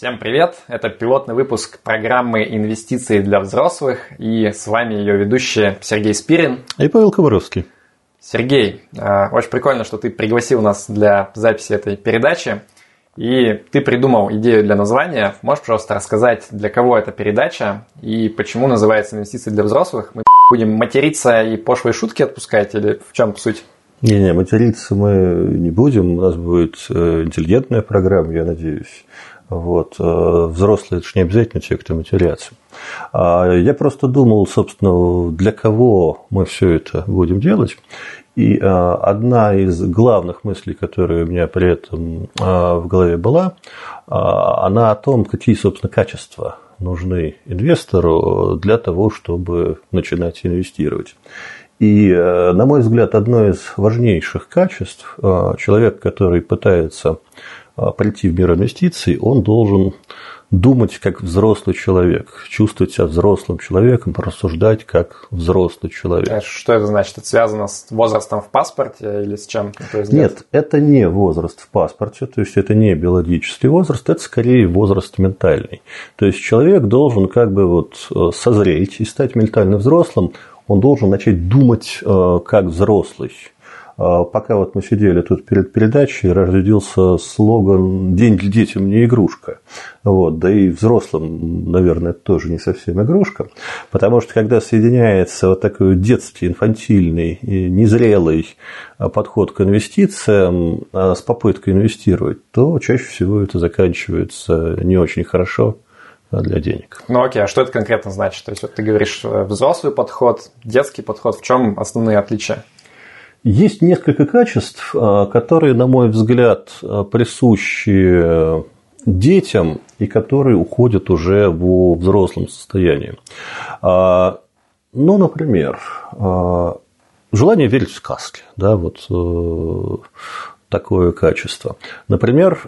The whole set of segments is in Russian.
Всем привет! Это пилотный выпуск программы «Инвестиции для взрослых» и с вами ее ведущий Сергей Спирин. И Павел Комаровский. Сергей, э, очень прикольно, что ты пригласил нас для записи этой передачи. И ты придумал идею для названия. Можешь, пожалуйста, рассказать, для кого эта передача и почему называется «Инвестиции для взрослых»? Мы будем материться и пошлые шутки отпускать или в чем суть? Не-не, материться мы не будем. У нас будет э, интеллигентная программа, я надеюсь. Вот. Э, взрослые – это же не обязательно те, кто матерятся. Я просто думал, собственно, для кого мы все это будем делать. И э, одна из главных мыслей, которая у меня при этом э, в голове была, она о том, какие, собственно, качества нужны инвестору для того, чтобы начинать инвестировать. И, на мой взгляд, одно из важнейших качеств человек, который пытается прийти в мир инвестиций, он должен думать как взрослый человек, чувствовать себя взрослым человеком, порассуждать как взрослый человек. А что это значит? Это связано с возрастом в паспорте или с чем? Нет, это не возраст в паспорте, то есть это не биологический возраст, это скорее возраст ментальный. То есть человек должен как бы вот э, созреть и стать ментально взрослым, он должен начать думать э, как взрослый. А пока вот мы сидели тут перед передачей, родился слоган «День детям не игрушка». Вот, да и взрослым, наверное, тоже не совсем игрушка. Потому что когда соединяется вот такой детский, инфантильный, незрелый подход к инвестициям а с попыткой инвестировать, то чаще всего это заканчивается не очень хорошо для денег. Ну окей, а что это конкретно значит? То есть вот ты говоришь э, взрослый подход, детский подход, в чем основные отличия? Есть несколько качеств, а, которые, на мой взгляд, а, присущи детям и которые уходят уже в взрослом состоянии. А, ну, например, желание верить в сказки. Да, вот э, такое качество. Например,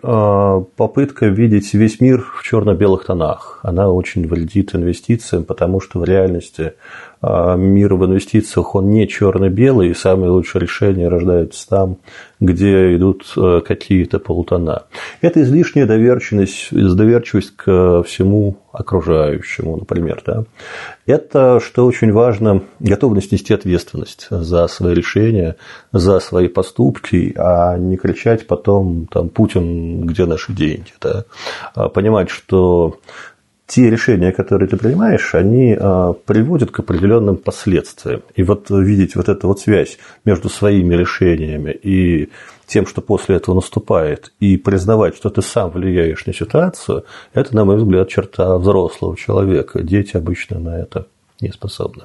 попытка видеть весь мир в черно-белых тонах. Она очень вредит инвестициям, потому что в реальности мир в инвестициях, он не черно-белый, и самые лучшие решения рождаются там, где идут э, какие-то полутона. Это излишняя доверчивость, доверчивость к всему окружающему, например. Да? Это, что очень важно, готовность нести ответственность за свои решения, за свои поступки, а не кричать потом, там, Путин, где наши деньги. Да? А понимать, что те решения, которые ты принимаешь, они а, приводят к определенным последствиям. И вот видеть вот эту вот связь между своими решениями и тем, что после этого наступает, и признавать, что ты сам влияешь на ситуацию, это, на мой взгляд, черта взрослого человека. Дети обычно на это не способны.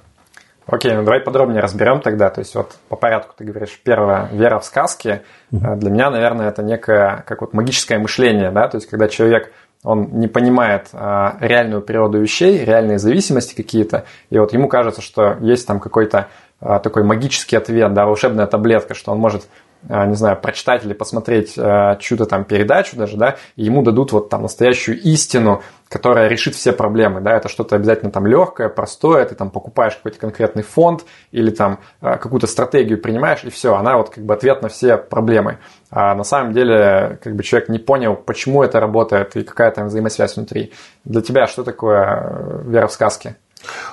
Окей, ну давай подробнее разберем тогда. То есть вот по порядку ты говоришь, первое, вера в сказки. Для меня, наверное, это некое как вот магическое мышление, да, то есть когда человек он не понимает а, реальную природу вещей, реальные зависимости какие-то, и вот ему кажется, что есть там какой-то а, такой магический ответ, да, волшебная таблетка, что он может не знаю, прочитать или посмотреть а, чью-то там передачу даже, да, и ему дадут вот там настоящую истину, которая решит все проблемы, да, это что-то обязательно там легкое, простое, ты там покупаешь какой-то конкретный фонд или там а, какую-то стратегию принимаешь, и все, она вот как бы ответ на все проблемы. А на самом деле, как бы человек не понял, почему это работает и какая там взаимосвязь внутри. Для тебя что такое э, вера в сказки?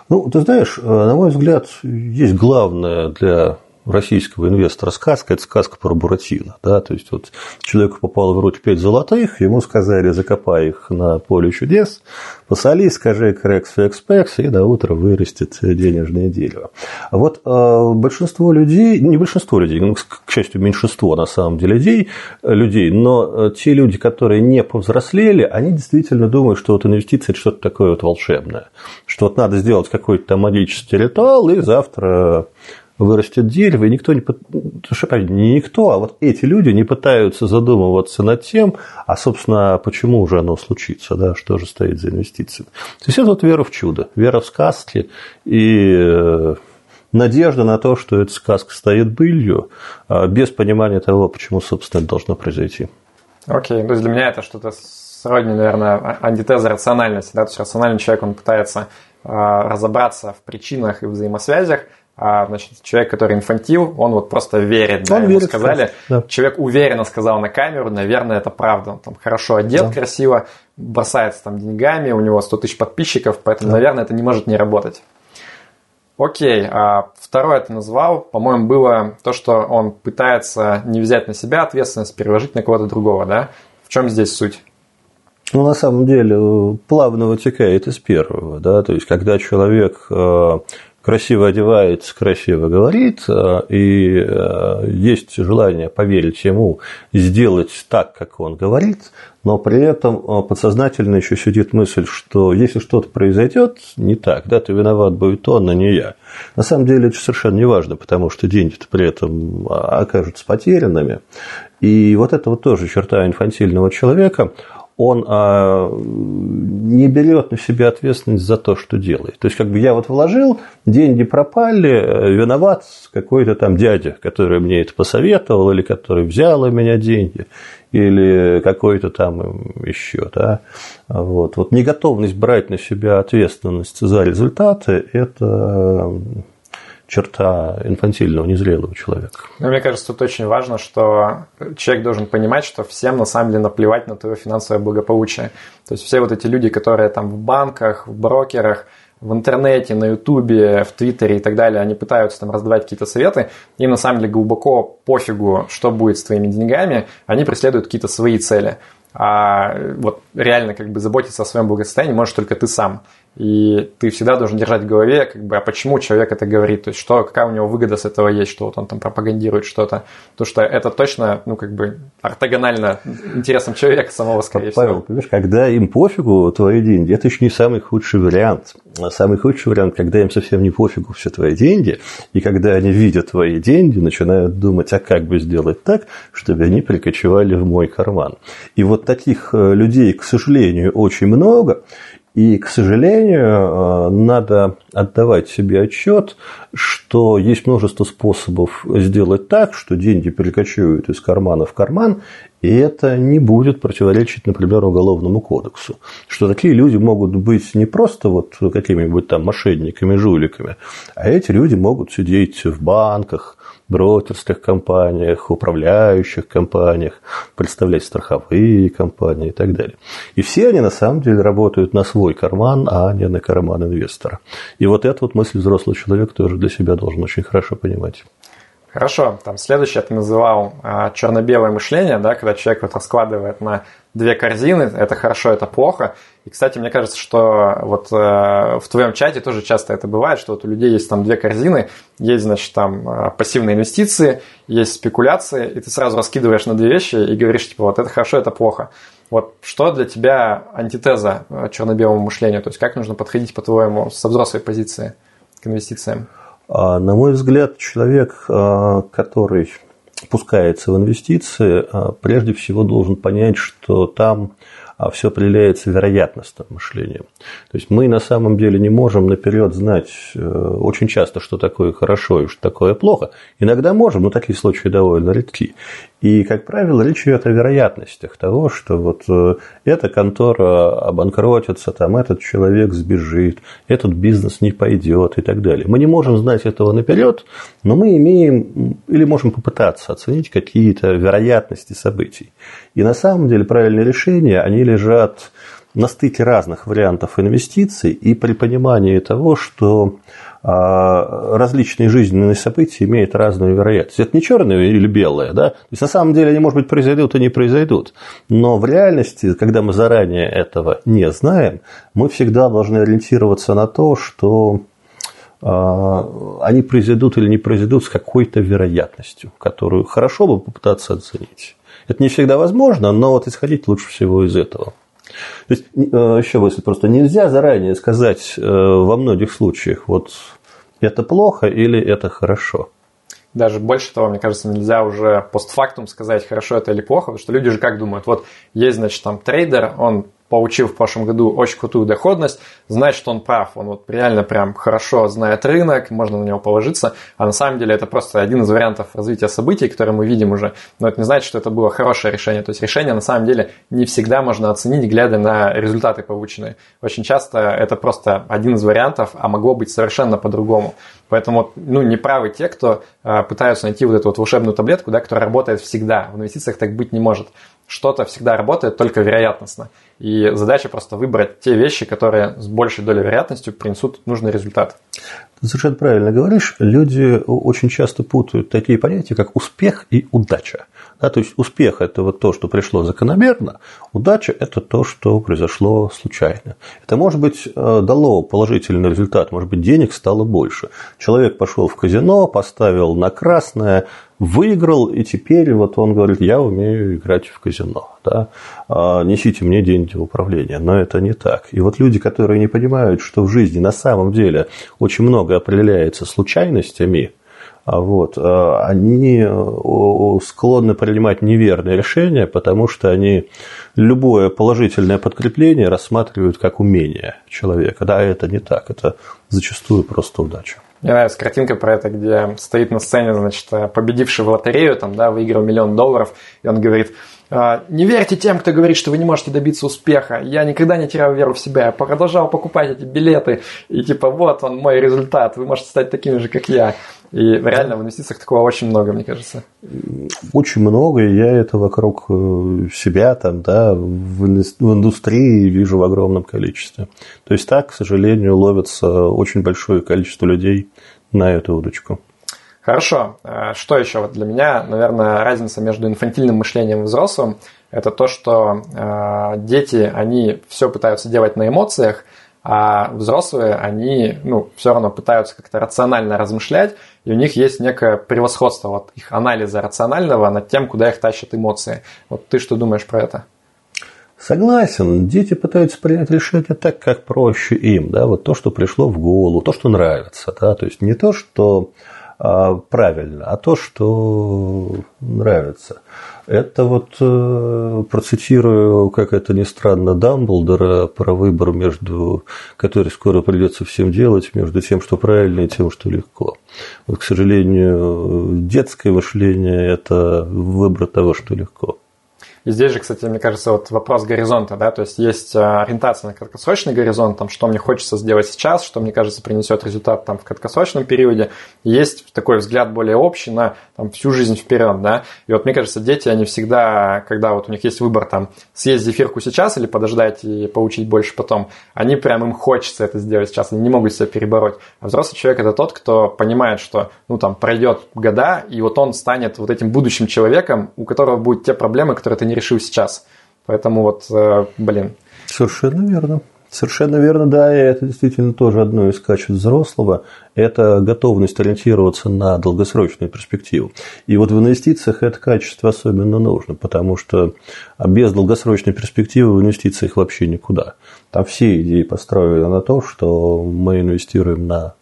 Ну, ты знаешь, э, на мой взгляд, есть главное для российского инвестора сказка – это сказка про Буратино. Да? То есть, вот человеку попало в руки пять золотых, ему сказали, закопай их на поле чудес, посоли, скажи крекс экспекс, и на утро вырастет денежное дерево. А вот э, большинство людей, не большинство людей, ну, к счастью, меньшинство на самом деле людей, людей, но э, те люди, которые не повзрослели, они действительно думают, что вот инвестиции – это что-то такое вот волшебное, что вот надо сделать какой-то магический ритуал, и завтра вырастет дерево, и никто не, не никто, а вот эти люди не пытаются задумываться над тем, а, собственно, почему уже оно случится, да, что же стоит за инвестициями. То есть это вот вера в чудо, вера в сказки и э, надежда на то, что эта сказка стоит былью, а без понимания того, почему, собственно, это должно произойти. Окей, okay. то есть для меня это что-то сродни, наверное, а, антитеза рациональности. Да? То есть рациональный человек, он пытается а, разобраться в причинах и взаимосвязях, а значит, человек, который инфантил, он вот просто верит. Он да, верит, ему сказали, да. человек уверенно сказал на камеру, наверное, это правда. Он там хорошо одет, да. красиво, бросается там деньгами, у него 100 тысяч подписчиков, поэтому, да. наверное, это не может не работать. Окей, а второе ты назвал, по-моему, было то, что он пытается не взять на себя ответственность, переложить на кого-то другого, да? В чем здесь суть? Ну, на самом деле, плавно вытекает из первого, да, то есть, когда человек э, красиво одевается, красиво говорит, э, и э, есть желание поверить ему, сделать так, как он говорит, но при этом э, подсознательно еще сидит мысль, что если что-то произойдет не так, да, то виноват будет он, а не я. На самом деле это совершенно не важно, потому что деньги-то при этом а, окажутся потерянными. И вот это вот тоже черта инфантильного человека – он а, не берет на себя ответственность за то, что делает. То есть, как бы я вот вложил, деньги пропали, виноват какой-то там дядя, который мне это посоветовал, или который взял у меня деньги, или какой-то там еще. Да? Вот. вот неготовность брать на себя ответственность за результаты – это черта инфантильного, незрелого человека. Ну, мне кажется, тут очень важно, что человек должен понимать, что всем на самом деле наплевать на твое финансовое благополучие. То есть все вот эти люди, которые там в банках, в брокерах, в интернете, на ютубе, в твиттере и так далее, они пытаются там раздавать какие-то советы, им на самом деле глубоко пофигу, что будет с твоими деньгами, они преследуют какие-то свои цели. А вот реально как бы заботиться о своем благосостоянии можешь только ты сам. И ты всегда должен держать в голове, как бы, а почему человек это говорит, то есть что, какая у него выгода с этого есть, что вот он там пропагандирует что-то. Потому что это точно, ну, как бы, ортогонально интересам человека самого, скорее Павел, всего. понимаешь, когда им пофигу твои деньги, это еще не самый худший вариант. А самый худший вариант, когда им совсем не пофигу все твои деньги, и когда они видят твои деньги, начинают думать, а как бы сделать так, чтобы они прикочевали в мой карман. И вот таких э, людей, к сожалению, очень много, и, к сожалению, э, надо отдавать себе отчет, что есть множество способов сделать так, что деньги перекочуют из кармана в карман, и это не будет противоречить, например, Уголовному кодексу. Что такие люди могут быть не просто вот какими-нибудь там мошенниками, жуликами, а эти люди могут сидеть в банках, брокерских компаниях, управляющих компаниях, представлять страховые компании и так далее. И все они на самом деле работают на свой карман, а не на карман инвестора. И вот эту вот мысль взрослый человек тоже для себя должен очень хорошо понимать. Хорошо, там следующее ты называл а, черно-белое мышление, да, когда человек вот раскладывает на две корзины, это хорошо, это плохо. И, кстати, мне кажется, что вот э, в твоем чате тоже часто это бывает, что вот у людей есть там две корзины, есть, значит, там э, пассивные инвестиции, есть спекуляции, и ты сразу раскидываешь на две вещи и говоришь, типа, вот это хорошо, это плохо. Вот что для тебя антитеза э, черно-белому мышлению? То есть как нужно подходить, по-твоему, со взрослой позиции к инвестициям? А, на мой взгляд, человек, а, который пускается в инвестиции, а, прежде всего должен понять, что там а все определяется вероятностным мышлением. То есть мы на самом деле не можем наперед знать э, очень часто, что такое хорошо и что такое плохо. Иногда можем, но такие случаи довольно редки. И, как правило, речь идет о вероятностях того, что вот э, эта контора обанкротится, там этот человек сбежит, этот бизнес не пойдет и так далее. Мы не можем знать этого наперед, но мы имеем или можем попытаться оценить какие-то вероятности событий. И на самом деле правильные решения, они лежат на стыке разных вариантов инвестиций и при понимании того, что а, различные жизненные события имеют разную вероятность. Это не черное или белое, да? То есть на самом деле они, может быть, произойдут и не произойдут. Но в реальности, когда мы заранее этого не знаем, мы всегда должны ориентироваться на то, что они произойдут или не произойдут с какой-то вероятностью, которую хорошо бы попытаться оценить. Это не всегда возможно, но вот исходить лучше всего из этого. То есть, э, еще мысль просто нельзя заранее сказать э, во многих случаях, вот это плохо или это хорошо. Даже больше того, мне кажется, нельзя уже постфактум сказать, хорошо это или плохо, потому что люди же как думают, вот есть, значит, там трейдер, он получил в прошлом году очень крутую доходность, знать, что он прав. Он вот реально прям хорошо знает рынок, можно на него положиться. А на самом деле это просто один из вариантов развития событий, которые мы видим уже. Но это не значит, что это было хорошее решение. То есть решение на самом деле не всегда можно оценить, глядя на результаты полученные. Очень часто это просто один из вариантов, а могло быть совершенно по-другому. Поэтому ну, неправы те, кто э, пытаются найти вот эту вот волшебную таблетку, да, которая работает всегда. В инвестициях так быть не может что-то всегда работает только вероятностно. И задача просто выбрать те вещи, которые с большей долей вероятностью принесут нужный результат. Ты совершенно правильно говоришь. Люди очень часто путают такие понятия, как успех и удача. Да, то есть успех – это вот то, что пришло закономерно, удача – это то, что произошло случайно. Это, может быть, э, дало положительный результат, может быть, денег стало больше. Человек пошел в казино, поставил на красное, выиграл, и теперь вот он говорит, я умею играть в казино, да, а, несите мне деньги в управление, но это не так. И вот люди, которые не понимают, что в жизни на самом деле очень много определяется случайностями, а вот, а, они склонны принимать неверные решения, потому что они любое положительное подкрепление рассматривают как умение человека. Да, это не так, это зачастую просто удача. Мне нравится картинка про это, где стоит на сцене, значит, победивший в лотерею, там, да, выиграл миллион долларов, и он говорит, «А, не верьте тем, кто говорит, что вы не можете добиться успеха. Я никогда не терял веру в себя. Я продолжал покупать эти билеты. И типа, вот он мой результат. Вы можете стать такими же, как я. И реально в инвестициях такого очень много, мне кажется. Очень много, я это вокруг э, себя там, да, в индустрии вижу в огромном количестве. То есть так, к сожалению, ловится очень большое количество людей на эту удочку. Хорошо. Э, что еще вот для меня, наверное, разница между инфантильным мышлением и взрослым, это то, что э, дети, они все пытаются делать на эмоциях, а взрослые, они ну, все равно пытаются как-то рационально размышлять, и у них есть некое превосходство вот их анализа рационального над тем, куда их тащат эмоции. Вот ты что думаешь про это? Согласен, дети пытаются принять решение так, как проще им, да, вот то, что пришло в голову, то, что нравится, да, то есть не то, что правильно, а то, что нравится. Это вот, э, процитирую, как это ни странно, Дамблдора про выбор между, который скоро придется всем делать, между тем, что правильно и тем, что легко. Вот, к сожалению, детское мышление – это выбор того, что легко. И здесь же, кстати, мне кажется, вот вопрос горизонта, да, то есть есть а, ориентация на краткосрочный горизонт, там, что мне хочется сделать сейчас, что мне кажется принесет результат там в краткосрочном периоде. Есть такой взгляд более общий на там, всю жизнь вперед, да. И вот мне кажется, дети, они всегда, когда вот у них есть выбор там съесть зефирку сейчас или подождать и получить больше потом, они прям им хочется это сделать сейчас, они не могут себя перебороть. А взрослый человек это тот, кто понимает, что ну там пройдет года, и вот он станет вот этим будущим человеком, у которого будут те проблемы, которые ты не решил сейчас. Поэтому вот, э, блин. Совершенно верно. Совершенно верно, да, и это действительно тоже одно из качеств взрослого – это готовность ориентироваться на долгосрочную перспективу. И вот в инвестициях это качество особенно нужно, потому что без долгосрочной перспективы в инвестициях вообще никуда. Там все идеи построены на то, что мы инвестируем на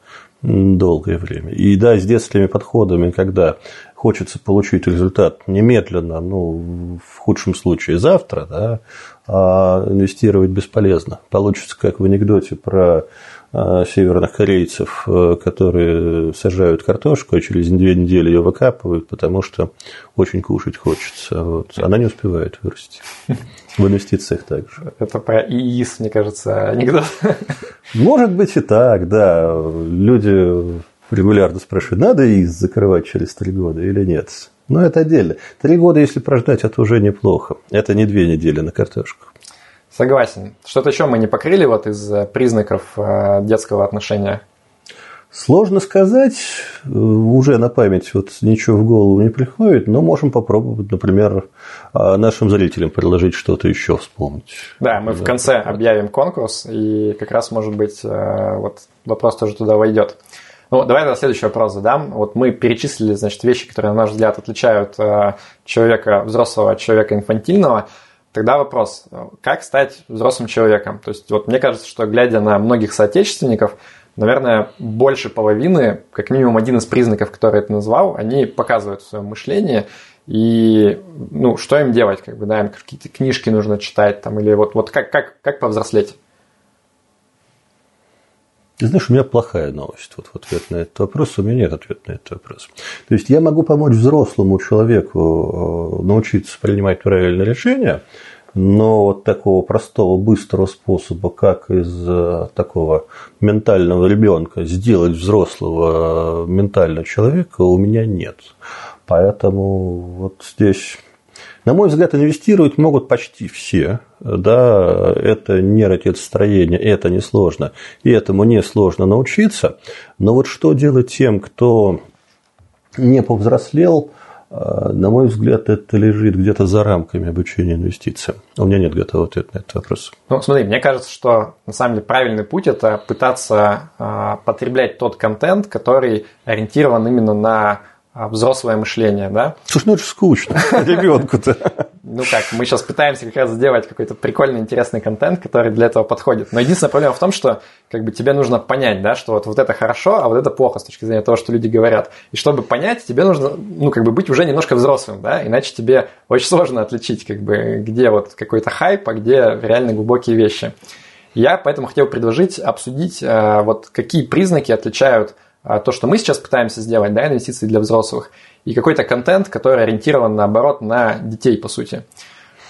долгое время. И да, с детскими подходами, когда хочется получить результат немедленно, ну, в худшем случае завтра, да, а инвестировать бесполезно. Получится, как в анекдоте про а, северных корейцев, э, которые сажают картошку, а через две недели ее выкапывают, потому что очень кушать хочется. Вот. Она не успевает вырасти. В инвестициях также. Это про ИИС, мне кажется, анекдот. Может быть и так, да. Люди регулярно спрашивают, надо ИИС закрывать через три года или нет. Но это отдельно. Три года, если прождать, это уже неплохо. Это не две недели на картошку. Согласен. Что-то еще мы не покрыли вот из э, признаков э, детского отношения? Сложно сказать, э, уже на память вот ничего в голову не приходит, но можем попробовать, например, нашим зрителям предложить что-то еще вспомнить. Да, мы в конце объявим конкурс, и как раз, может быть, вот вопрос тоже туда войдет. Ну, давай на следующий вопрос задам. Вот мы перечислили, значит, вещи, которые, на наш взгляд, отличают человека взрослого от человека инфантильного. Тогда вопрос, как стать взрослым человеком? То есть вот мне кажется, что глядя на многих соотечественников, наверное, больше половины, как минимум один из признаков, который ты назвал, они показывают в своем мышлении. и ну, что им делать, как бы, да, им какие-то книжки нужно читать, там, или вот, вот как, как, как повзрослеть? Ты знаешь, у меня плохая новость вот в ответ на этот вопрос. У меня нет ответа на этот вопрос. То есть я могу помочь взрослому человеку э, научиться принимать правильные решения, но вот такого простого, быстрого способа, как из э, такого ментального ребенка сделать взрослого э, ментального человека, у меня нет. Поэтому вот здесь на мой взгляд, инвестировать могут почти все. Да, это нейротецстроение, это несложно, и этому несложно научиться. Но вот что делать тем, кто не повзрослел, на мой взгляд, это лежит где-то за рамками обучения инвестициям. У меня нет готового ответа на этот вопрос. Ну, смотри, мне кажется, что на самом деле правильный путь это пытаться э, потреблять тот контент, который ориентирован именно на взрослое мышление, да? Слушай, ну это же скучно ребенку-то. Ну как, мы сейчас пытаемся как раз сделать какой-то прикольный, интересный контент, который для этого подходит. Но единственная проблема в том, что как бы тебе нужно понять, да, что вот, вот это хорошо, а вот это плохо с точки зрения того, что люди говорят. И чтобы понять, тебе нужно, ну, как бы быть уже немножко взрослым, да, иначе тебе очень сложно отличить, как бы, где вот какой-то хайп, а где реально глубокие вещи. Я поэтому хотел предложить обсудить, э, вот какие признаки отличают то, что мы сейчас пытаемся сделать, да, инвестиции для взрослых, и какой-то контент, который ориентирован, наоборот, на детей, по сути.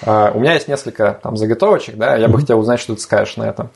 А, у меня есть несколько там заготовочек, да, я бы хотел узнать, что ты скажешь на это.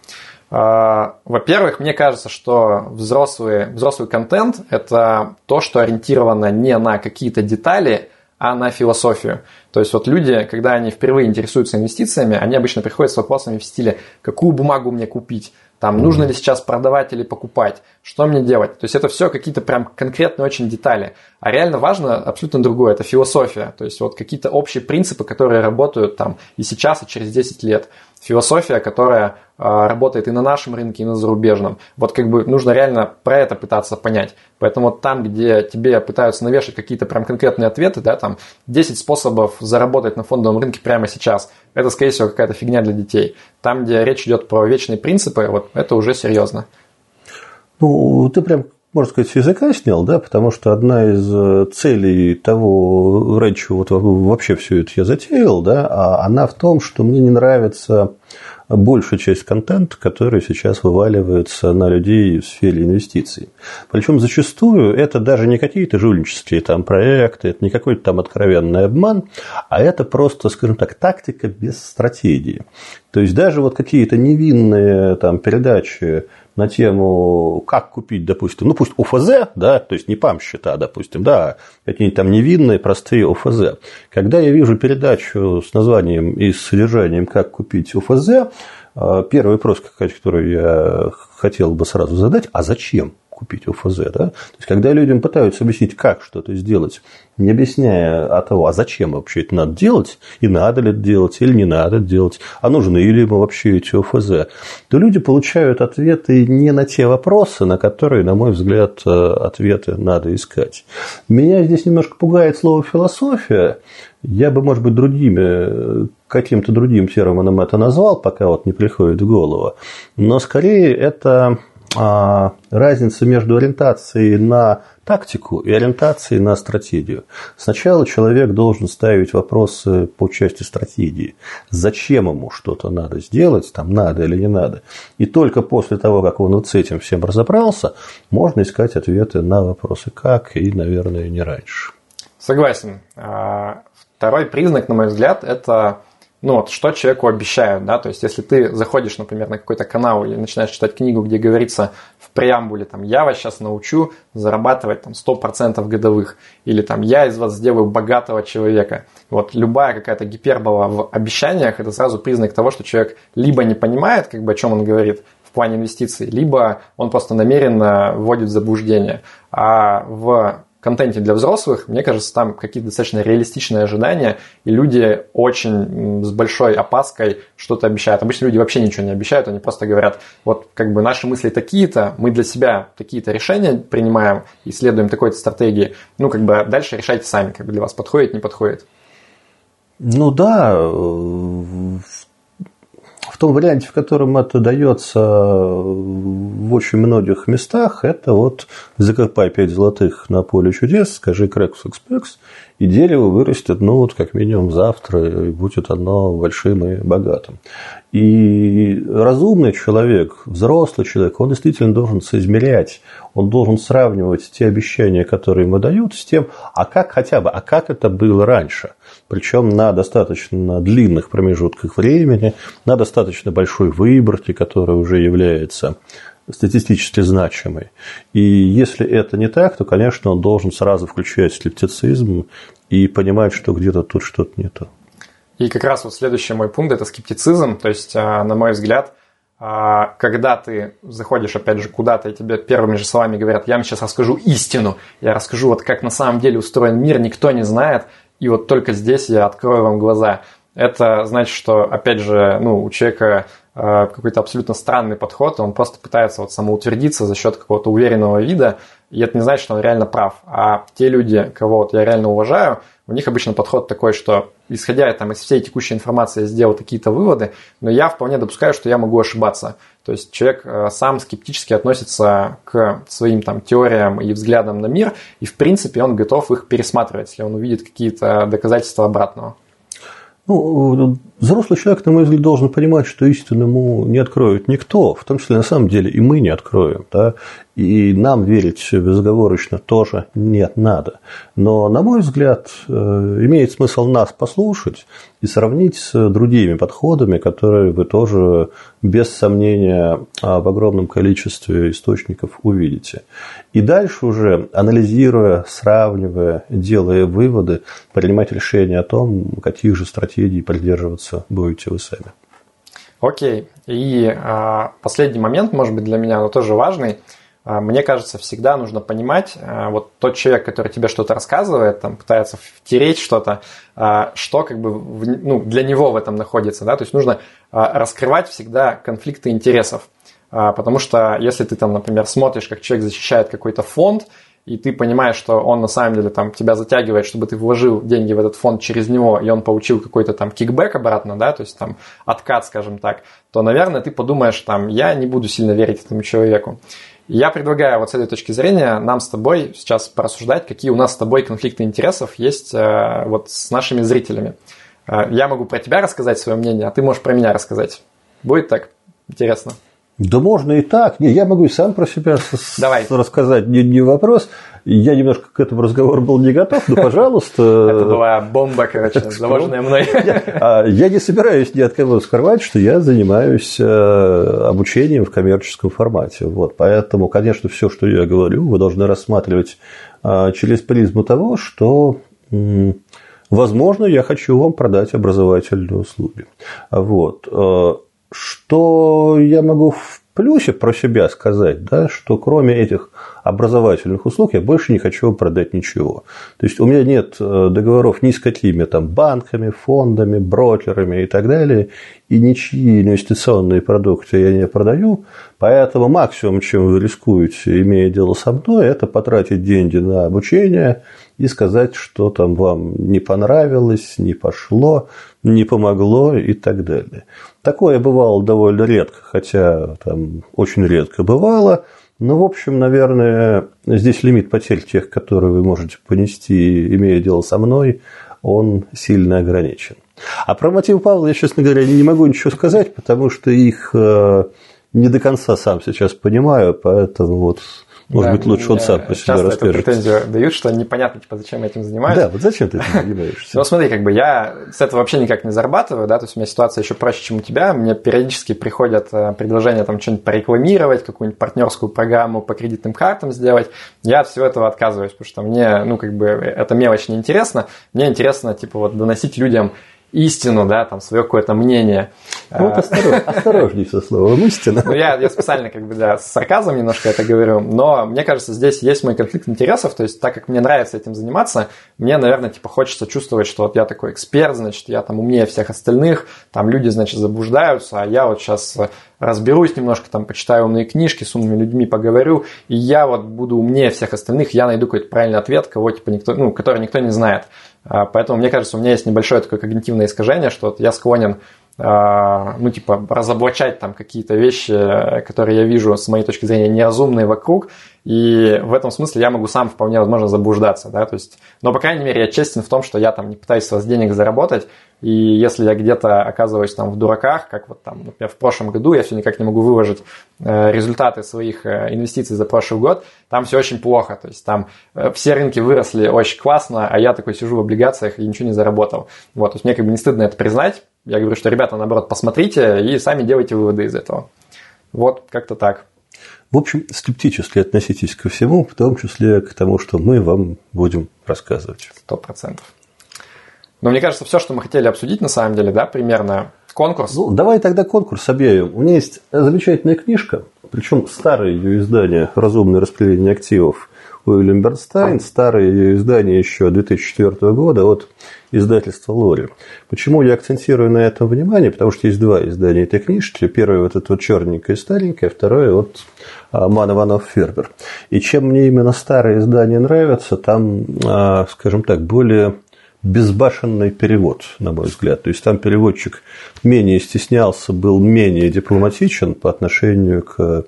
А, во-первых, мне кажется, что взрослый, взрослый контент – это то, что ориентировано не на какие-то детали, а на философию. То есть вот люди, когда они впервые интересуются инвестициями, они обычно приходят с вопросами в стиле «какую бумагу мне купить?», там, нужно ли сейчас продавать или покупать, что мне делать. То есть это все какие-то прям конкретные очень детали. А реально важно абсолютно другое, это философия. То есть вот какие-то общие принципы, которые работают там и сейчас, и через 10 лет. Философия, которая а, работает и на нашем рынке, и на зарубежном. Вот как бы нужно реально про это пытаться понять. Поэтому там, где тебе пытаются навешать какие-то прям конкретные ответы, да, там 10 способов заработать на фондовом рынке прямо сейчас, это, скорее всего, какая-то фигня для детей. Там, где речь идет про вечные принципы, вот это уже серьезно. Ну, ты прям можно сказать, языка снял, да, потому что одна из э, целей того, раньше вот вообще все это я затеял, да, а она в том, что мне не нравится большая часть контента, который сейчас вываливается на людей в сфере инвестиций. Причем зачастую это даже не какие-то жульнические там проекты, это не какой-то там откровенный обман, а это просто, скажем так, тактика без стратегии. То есть даже вот какие-то невинные там передачи на тему, как купить, допустим, ну пусть УФЗ, да, то есть не ПАМ счета, допустим, да, какие-нибудь там невинные, простые УФЗ. Когда я вижу передачу с названием и с содержанием «Как купить УФЗ», э, первый вопрос, который я хотел бы сразу задать, а зачем? Купить ОФЗ. Да? То есть, когда людям пытаются объяснить, как что-то сделать, не объясняя о того, а зачем вообще это надо делать, и надо ли это делать, или не надо это делать, а нужны ли ему вообще эти ОФЗ, то люди получают ответы не на те вопросы, на которые, на мой взгляд, э, ответы надо искать. Меня здесь немножко пугает слово «философия». Я бы, может быть, другими каким-то другим термином это назвал, пока вот не приходит в голову. Но скорее это разница между ориентацией на тактику и ориентацией на стратегию. Сначала человек должен ставить вопросы по части стратегии. Зачем ему что-то надо сделать, там надо или не надо. И только после того, как он вот с этим всем разобрался, можно искать ответы на вопросы как и, наверное, не раньше. Согласен. А, второй признак, на мой взгляд, это ну вот, что человеку обещают, да, то есть если ты заходишь, например, на какой-то канал или начинаешь читать книгу, где говорится в преамбуле, там, я вас сейчас научу зарабатывать там 100% годовых, или там, я из вас сделаю богатого человека. Вот любая какая-то гипербола в обещаниях, это сразу признак того, что человек либо не понимает, как бы, о чем он говорит, в плане инвестиций, либо он просто намеренно вводит в заблуждение. А в контенте для взрослых, мне кажется, там какие-то достаточно реалистичные ожидания, и люди очень с большой опаской что-то обещают. Обычно люди вообще ничего не обещают, они просто говорят, вот как бы наши мысли такие-то, мы для себя такие-то решения принимаем, исследуем такой-то стратегии, ну как бы дальше решайте сами, как бы для вас подходит, не подходит. Ну да, в том варианте, в котором это дается в очень многих местах, это вот закопай пять золотых на поле чудес, скажи крекс экспекс, и дерево вырастет, ну, вот как минимум завтра, и будет оно большим и богатым. И разумный человек, взрослый человек, он действительно должен соизмерять, он должен сравнивать те обещания, которые ему дают, с тем, а как хотя бы, а как это было раньше. Причем на достаточно длинных промежутках времени, на достаточно большой выборке, которая уже является статистически значимой. И если это не так, то, конечно, он должен сразу включать скептицизм и понимать, что где-то тут что-то не то. И как раз вот следующий мой пункт – это скептицизм. То есть, а, на мой взгляд, а, когда ты заходишь, опять же, куда-то, и тебе первыми же словами говорят, я вам сейчас расскажу истину, я расскажу, вот как на самом деле устроен мир, никто не знает, и вот только здесь я открою вам глаза. Это значит, что, опять же, ну, у человека Э, какой-то абсолютно странный подход, он просто пытается вот самоутвердиться за счет какого-то уверенного вида, и это не значит, что он реально прав. А те люди, кого вот я реально уважаю, у них обычно подход такой, что исходя там, из всей текущей информации я сделал какие-то выводы, но я вполне допускаю, что я могу ошибаться. То есть человек э, сам скептически относится к своим там теориям и взглядам на мир, и в принципе он готов их пересматривать, если он увидит какие-то доказательства обратного. Ну, взрослый человек, на мой взгляд, должен понимать, что истину ему не откроет никто, в том числе на самом деле и мы не откроем. Да? И нам верить безоговорочно тоже нет, надо. Но, на мой взгляд, э, имеет смысл нас послушать и сравнить с другими подходами, которые вы тоже без сомнения в огромном количестве источников увидите. И дальше уже, анализируя, сравнивая, делая выводы, принимать решение о том, каких же стратегий придерживаться будете вы сами. Окей. И а, последний момент, может быть, для меня, но тоже важный – мне кажется, всегда нужно понимать, а, вот тот человек, который тебе что-то рассказывает, там, пытается втереть что-то, а, что как бы ну, для него в этом находится. Да? То есть нужно раскрывать всегда конфликты интересов. Потому что если ты там, например, смотришь, как человек защищает какой-то фонд, и ты понимаешь, что он на самом деле там тебя затягивает, чтобы ты вложил деньги в этот фонд через него, и он получил какой-то там кикбэк обратно, да, то есть там откат, скажем так, то, наверное, ты подумаешь, там, я не буду сильно верить этому человеку. Я предлагаю вот с этой точки зрения нам с тобой сейчас порассуждать, какие у нас с тобой конфликты интересов есть э, вот с нашими зрителями. Э, я могу про тебя рассказать свое мнение, а ты можешь про меня рассказать. Будет так? Интересно. Да можно и так. Не, я могу и сам про себя Давай. рассказать, не, не вопрос. Я немножко к этому разговору был не готов, но, пожалуйста. Это была бомба, короче, заложенная мной. А, я не собираюсь ни от кого скрывать, что я занимаюсь э, обучением в коммерческом формате. Вот. Поэтому, конечно, все, что я говорю, вы должны рассматривать а, через призму того, что Возможно, я хочу вам продать образовательные услуги. Вот. Э, что я могу в плюсе про себя сказать, да, что кроме этих образовательных услуг я больше не хочу продать ничего. То есть у меня нет э, договоров ни с какими там банками, фондами, брокерами и так далее, и ничьи инвестиционные продукты я не продаю, поэтому максимум, чем вы рискуете, имея дело со мной, это потратить деньги на обучение и сказать, что там вам не понравилось, не пошло, не помогло и так далее. Такое бывало довольно редко, хотя там очень редко бывало. Но, в общем, наверное, здесь лимит потерь тех, которые вы можете понести, имея дело со мной, он сильно ограничен. А про мотив Павла я, честно говоря, не могу ничего сказать, потому что их э, не до конца сам сейчас понимаю, поэтому вот может да, быть, лучше он сам по себе расскажет. Эту претензию дают, что непонятно, типа, зачем я этим занимаюсь. Да, вот зачем ты этим занимаешься? Ну, смотри, как бы я с этого вообще никак не зарабатываю, да, то есть у меня ситуация еще проще, чем у тебя. Мне периодически приходят э, предложения там что-нибудь порекламировать, какую-нибудь партнерскую программу по кредитным картам сделать. Я от всего этого отказываюсь, потому что мне, ну, как бы, эта мелочь не интересна. Мне интересно, типа, вот доносить людям истину, да, там свое какое-то мнение. Ну, вот осторож, осторожней со словом истина. Ну, я, я специально как бы да, с сарказмом немножко это говорю, но мне кажется, здесь есть мой конфликт интересов, то есть так как мне нравится этим заниматься, мне, наверное, типа хочется чувствовать, что вот я такой эксперт, значит, я там умнее всех остальных, там люди, значит, заблуждаются, а я вот сейчас разберусь немножко, там, почитаю умные книжки, с умными людьми поговорю, и я вот буду умнее всех остальных, я найду какой-то правильный ответ, кого, типа, никто, ну, который никто не знает. А, поэтому, мне кажется, у меня есть небольшое такое когнитивное искажение, что вот я склонен ну, типа, разоблачать там какие-то вещи, которые я вижу, с моей точки зрения, неразумные вокруг, и в этом смысле я могу сам вполне возможно заблуждаться, да, то есть, но, по крайней мере, я честен в том, что я там не пытаюсь с вас денег заработать, и если я где-то оказываюсь там в дураках, как вот там, например, в прошлом году, я все никак не могу выложить э, результаты своих э, инвестиций за прошлый год, там все очень плохо. То есть там э, все рынки выросли очень классно, а я такой сижу в облигациях и ничего не заработал. Вот, то есть мне как бы не стыдно это признать. Я говорю, что, ребята, наоборот, посмотрите и сами делайте выводы из этого. Вот, как-то так. В общем, скептически относитесь ко всему, в том числе к тому, что мы вам будем рассказывать. Сто процентов. Но мне кажется, все, что мы хотели обсудить на самом деле, да, примерно конкурс. Ну, давай тогда конкурс объявим. У меня есть замечательная книжка, причем старое ее издание «Разумное распределение активов» Уильям Бернстайн, старое ее издание еще 2004 года от издательства Лори. Почему я акцентирую на этом внимание? Потому что есть два издания этой книжки. Первое вот это вот черненькое и старенькое, второе от Ман Иванов Фербер. И чем мне именно старое издание нравится, там, а, скажем так, более безбашенный перевод, на мой взгляд. То есть там переводчик менее стеснялся, был менее дипломатичен по отношению к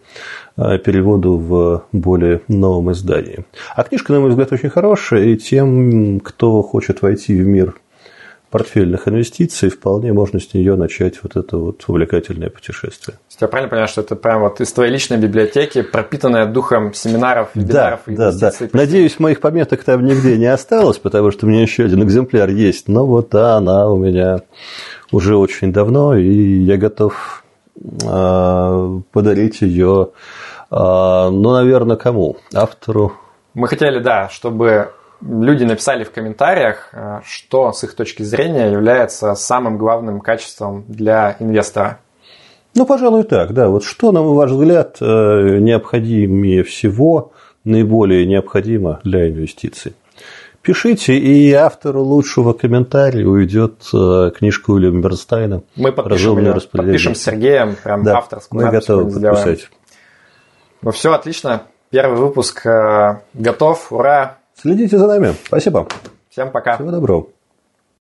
переводу в более новом издании. А книжка, на мой взгляд, очень хорошая, и тем, кто хочет войти в мир портфельных инвестиций, вполне можно с нее начать вот это вот увлекательное путешествие. Я правильно понимаю, что это прямо вот из твоей личной библиотеки, пропитанная духом семинаров, вебинаров да, и да, да. Надеюсь, моих пометок там нигде не осталось, потому что у меня еще один экземпляр есть, но вот она у меня уже очень давно, и я готов э, подарить ее, э, ну, наверное, кому? Автору? Мы хотели, да, чтобы люди написали в комментариях, э, что с их точки зрения является самым главным качеством для инвестора. Ну, пожалуй, так, да. Вот что, на ваш взгляд, э, необходимее всего, наиболее необходимо для инвестиций? Пишите, и автору лучшего комментария уйдет э, книжка Уильяма Бернстайна. Мы подпишем, ее, подпишем с Сергеем, прям да, авторскую Мы готовы подписать. Ну все, отлично. Первый выпуск готов. Ура! Следите за нами. Спасибо. Всем пока. Всего доброго.